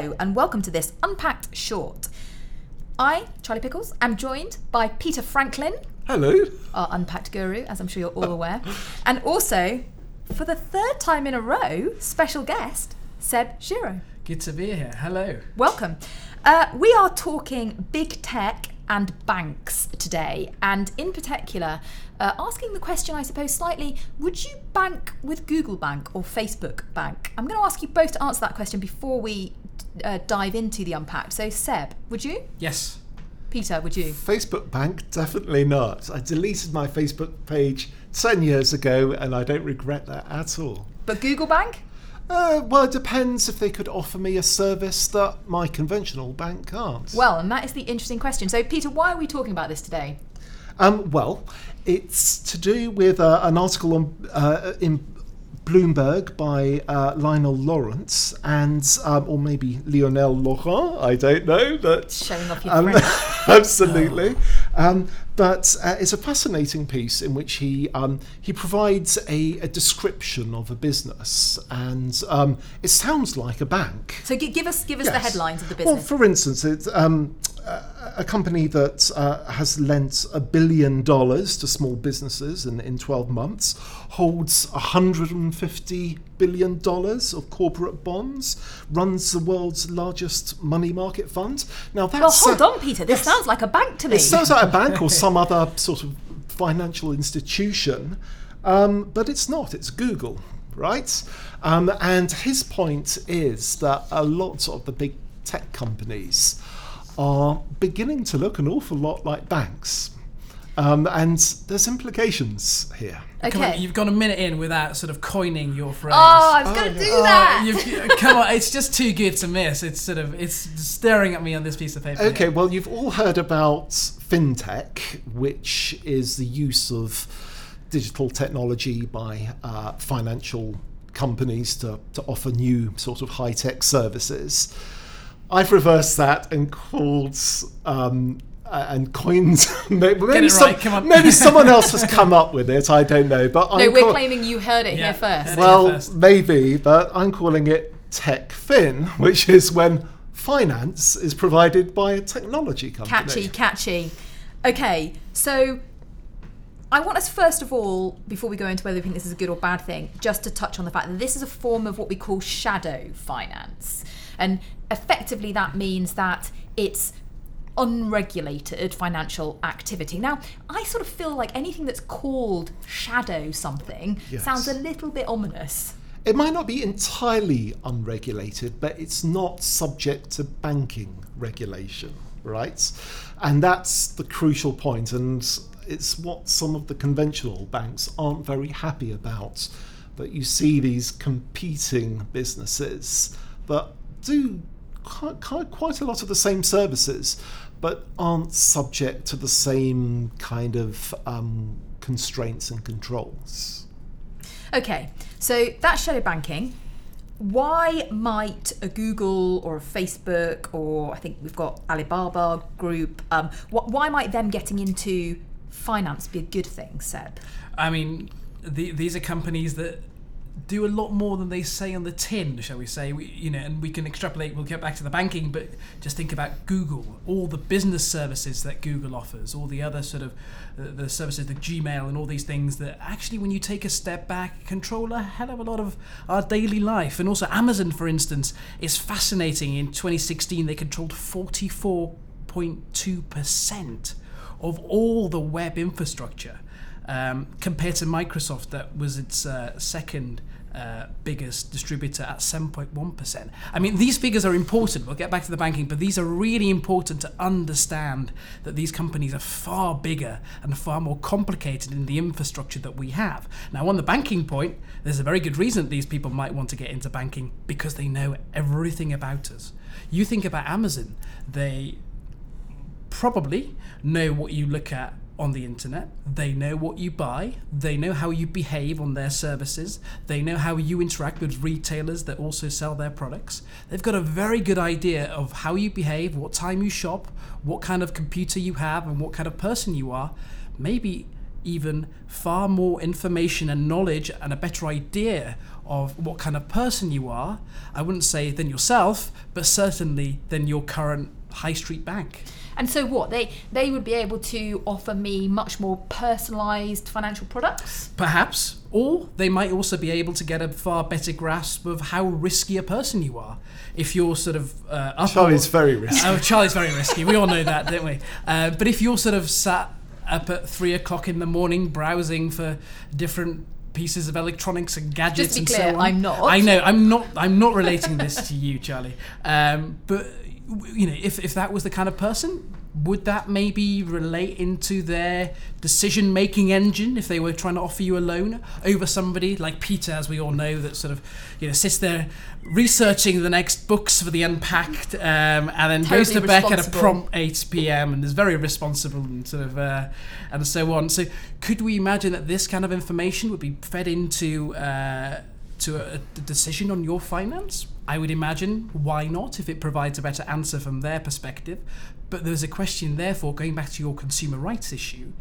Hello, and welcome to this Unpacked Short. I, Charlie Pickles, am joined by Peter Franklin, Hello. our Unpacked guru, as I'm sure you're all aware, and also, for the third time in a row, special guest, Seb Giraud. Good to be here. Hello. Welcome. Uh, we are talking big tech and banks today, and in particular, uh, asking the question, I suppose, slightly would you bank with Google Bank or Facebook Bank? I'm going to ask you both to answer that question before we uh, dive into the unpacked. So, Seb, would you? Yes. Peter, would you? Facebook Bank? Definitely not. I deleted my Facebook page 10 years ago and I don't regret that at all. But Google Bank? Uh, well, it depends if they could offer me a service that my conventional bank can't. Well, and that is the interesting question. So, Peter, why are we talking about this today? Um, well, it's to do with uh, an article on, uh, in Bloomberg by uh, Lionel Lawrence and, um, or maybe Lionel Laurent, I don't know. But, Showing off your um, French. absolutely. Um, but uh, it's a fascinating piece in which he um, he provides a, a description of a business, and um, it sounds like a bank. So, gi- give us give us the headlines of the business. Well, for instance, it's um, a a company that uh, has lent a billion dollars to small businesses in, in 12 months, holds 150 billion dollars of corporate bonds, runs the world's largest money market fund. Now that's well, hold uh, on, Peter. This sounds like a bank to me. it sounds like a bank or some other sort of financial institution, um, but it's not. It's Google, right? Um, and his point is that a lot of the big tech companies are beginning to look an awful lot like banks. Um, and there's implications here. Come on, okay. you've gone a minute in without sort of coining your phrase. Oh, I was going to do Oh, that. you've- come on, it's just too good to miss. It's sort of it's staring at me on this piece of paper. Okay, well, you've all heard about fintech, which is the use of digital technology by uh, financial companies to, to offer new sort of high tech services. I've reversed that and called. Um, Uh, and coins. Maybe, maybe, it some- come on. maybe someone else has come up with it. I don't know, but no, I'm we're call- claiming you heard it Yeah, here first. it. well, first. maybe, but I'm calling it TechFin, which is when finance is provided by a technology company. Catchy, catchy. Okay, so I want us first of all, before we go into whether we think this is a good or bad thing, just to touch on the fact that this is a form of what we call shadow finance. And effectively, that means that it's unregulated financial activity. Now, I sort of feel like anything that's called shadow something Yes. sounds a little bit ominous. It might not be entirely unregulated, but it's not subject to banking regulation, right? And that's the crucial point, and it's what some of the conventional banks aren't very happy about. That you see these competing businesses that do quite, quite, quite a lot of the same services, but aren't subject to the same kind of um, constraints and controls. Okay, so that's shadow banking. Why might a Google or a Facebook or I think we've got Alibaba Group? Um, wh- why might them getting into finance be a good thing, Seb? I mean, the, these are companies that do a lot more than they say on the tin, shall we say? We, you know, and we can extrapolate. We'll get back to the banking, but just think about Google, all the business services that Google offers, all the other sort of uh, the services, the Gmail, and all these things that actually, when you take a step back, control a hell of a lot of our daily life. And also, Amazon, for instance, is fascinating. In 2016, they controlled 44.2 percent of all the web infrastructure um, compared to Microsoft, that was its uh, second uh, biggest distributor at 7.1%. I mean, these figures are important. We'll get back to the banking, but these are really important to understand that these companies are far bigger and far more complicated in the infrastructure that we have. Now, on the banking point, there's a very good reason these people might want to get into banking because they know everything about us. You think about Amazon, they probably know what you look at on the internet. They know what you buy. They know how you behave on their services. They know how you interact with retailers that also sell their products. They've got a very good idea of how you behave, what time you shop, what kind of computer you have, and what kind of person you are. Maybe even far more information and knowledge and a better idea of what kind of person you are. I wouldn't say than yourself, but certainly than your current high street bank. And so what? They they would be able to offer me much more personalised financial products. Perhaps. Or they might also be able to get a far better grasp of how risky a person you are. If you're sort of uh, up Charlie's or- very risky. Oh, Charlie's very risky. We all know that, don't we? Uh, but if you're sort of sat up at three o'clock in the morning browsing for different pieces of electronics and gadgets be and clear, so on, I'm not. I know. I'm not. I'm not relating this to you, Charlie. Um, but you know, if if that was the kind of person. Would that maybe relate into their decision making engine if they were trying to offer you a loan over somebody like Peter, as we all know, that sort of you know sits there researching the next books for the Unpacked, um, and then goes to bed at a prompt 8 p.m. and is very responsible and sort of uh, and so on. So could we imagine that this kind of information would be fed into uh, to a, a decision on your finance? I would imagine why not if it provides a better answer from their perspective. But there's a question, therefore, going back to your consumer rights issue.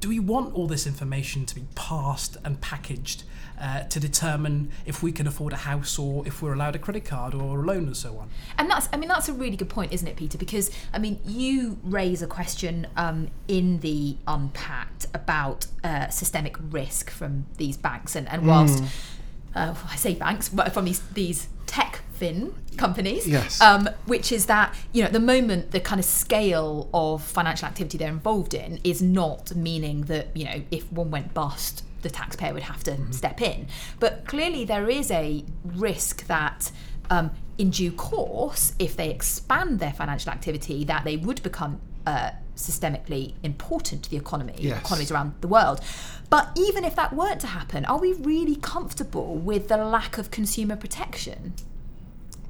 Do we want all this information to be passed and packaged uh, to determine if we can afford a house or if we're allowed a credit card or a loan and so on? And that's, I mean, that's a really good point, isn't it, Peter? Because, I mean, you raise a question um, in the Unpacked about uh, systemic risk from these banks. And, and whilst uh, I say banks, but from these, these tech fin companies, Yes. um, which is that, you know, at the moment, the kind of scale of financial activity they're involved in is not meaning that, you know, if one went bust, the taxpayer would have to step in. But clearly, there is a risk that um, in due course, if they expand their financial activity, that they would become uh, systemically important to the economy, Yes. economies around the world. But even if that weren't to happen, are we really comfortable with the lack of consumer protection?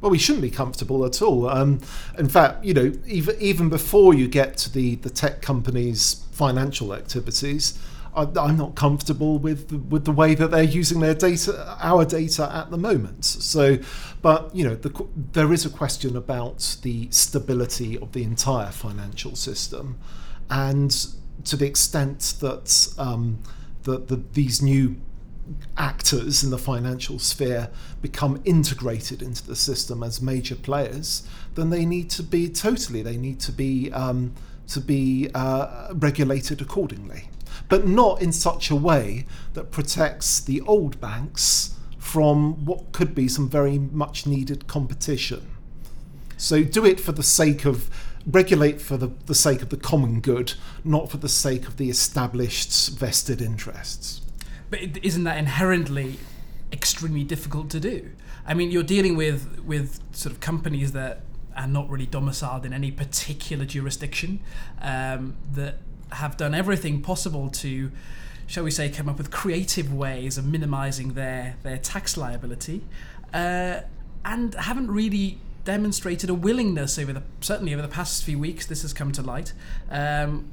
Well, we shouldn't be comfortable at all. Um, in fact, you know, even even before you get to the the tech companies' financial activities, I, I'm not comfortable with with the way that they're using their data, our data at the moment. So, but you know, the, there is a question about the stability of the entire financial system, and to the extent that um, that the, these new actors in the financial sphere become integrated into the system as major players, then they need to be totally. They need to be um, to be uh, regulated accordingly, but not in such a way that protects the old banks from what could be some very much needed competition. So do it for the sake of regulate for the, the sake of the common good, not for the sake of the established vested interests. But isn't that inherently extremely difficult to do? I mean, you're dealing with with sort of companies that are not really domiciled in any particular jurisdiction, um, that have done everything possible to, shall we say, come up with creative ways of minimising their their tax liability, uh, and haven't really demonstrated a willingness over the certainly over the past few weeks. This has come to light. Um,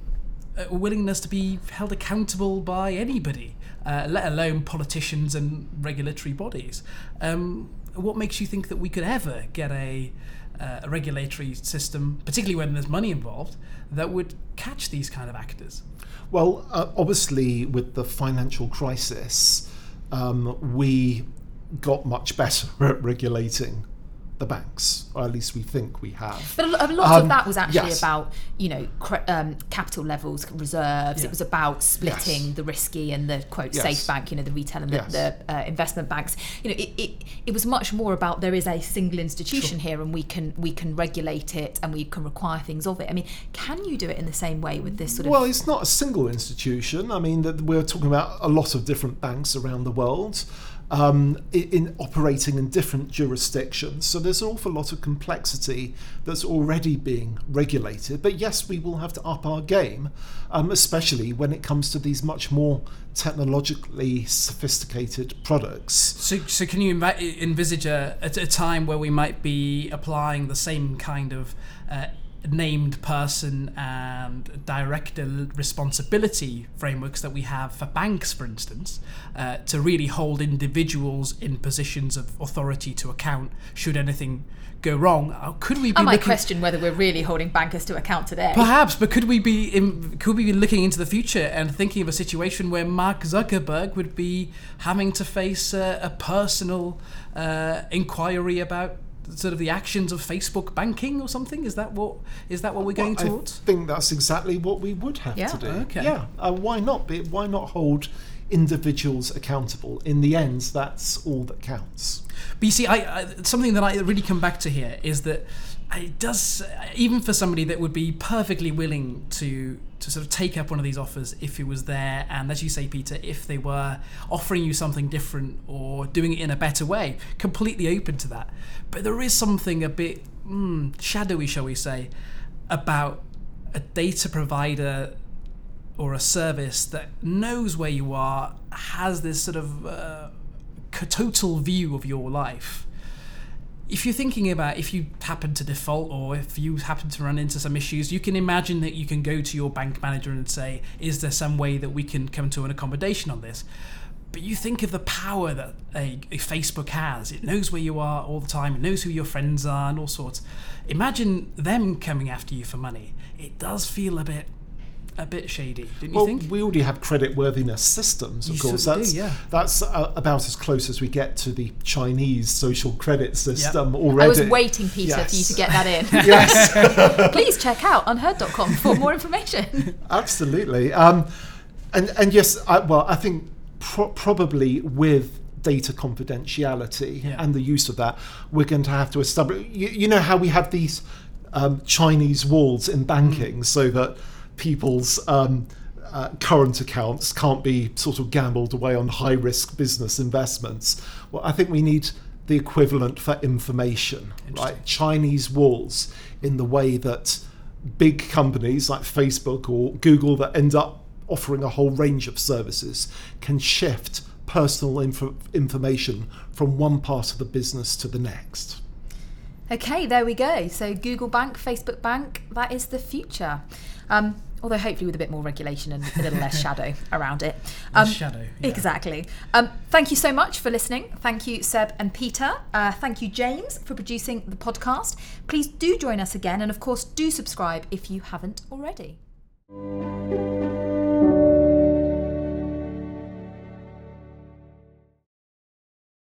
a willingness to be held accountable by anybody, uh, let alone politicians and regulatory bodies. Um, what makes you think that we could ever get a, uh, a regulatory system, particularly when there's money involved, that would catch these kind of actors? Well, uh, obviously, with the financial crisis, um, we got much better at regulating the banks, or at least we think we have. But a lo- a lot of Um, that was actually yes. about, you know, cre- um, capital levels, reserves. Yeah. It was about splitting Yes. the risky and the quote Yes. safe bank, you know, the retail and the, the uh, investment banks. You know, it, it it was much more about there is a single institution here, and we can we can regulate it and we can require things of it. I mean, can you do it in the same way with this sort of? Well, it's not a single institution. I mean, that we're talking about a lot of different banks around the world. Um, in operating in different jurisdictions, so there's an awful lot of complexity that's already being regulated. But yes, we will have to up our game, um, especially when it comes to these much more technologically sophisticated products. So, so can you envisage a, a, time where we might be applying the same kind of uh, named person and director responsibility frameworks that we have for banks, for instance, uh, to really hold individuals in positions of authority to account should anything go wrong. Uh, Could we be I might looking- question whether we're really holding bankers to account today. Perhaps, but could we be in, could we be looking into the future and thinking of a situation where Mark Zuckerberg would be having to face a, a personal uh, inquiry about sort of the actions of Facebook banking or something? Is that what is that what we're going I towards? think that's exactly what we would have Yeah. to do. Okay. Yeah. Uh, why not? Be, why not hold individuals accountable? In the end, that's all that counts. But you see, I, I something that I really come back to here is that it does even for somebody that would be perfectly willing to to sort of take up one of these offers if it was there, and as you say, Peter, if they were offering you something different or doing it in a better way, completely open to that. But there is something a bit mm, shadowy, shall we say, about a data provider or a service that knows where you are, has this sort of uh, total view of your life. If you're thinking about if you happen to default or if you happen to run into some issues, you can imagine that you can go to your bank manager and say, Is there some way that we can come to an accommodation on this? But you think of the power that a, a Facebook has. It knows where you are all the time, it knows who your friends are and all sorts. Imagine them coming after you for money. It does feel a bit a bit shady, didn't you Well, think? we already have creditworthiness systems, of You course. That's do, yeah. that's uh, about as close as we get to the Chinese social credit system already. I was waiting, Peter, for you to get that in. yes, Please check out unherd.com for more information. absolutely. Um, and and yes, I, well, I think pro- probably with data confidentiality Yeah. and the use of that, we're going to have to establish. You, you know how we have these um, Chinese walls in banking, so that people's um, uh, current accounts can't be sort of gambled away on high risk business investments. Well, I think we need the equivalent for information, right? Chinese walls in the way that big companies like Facebook or Google that end up offering a whole range of services can shift personal info- information from one part of the business to the next. Okay, there we go. So Google Bank, Facebook Bank, that is the future. Um, although hopefully with a bit more regulation and a little less shadow around it. Um, Less shadow, yeah. Exactly. Um, thank you so much for listening. Thank you, Seb and Peter. Uh, thank you, James, for producing the podcast. Please do join us again, and of course, do subscribe if you haven't already.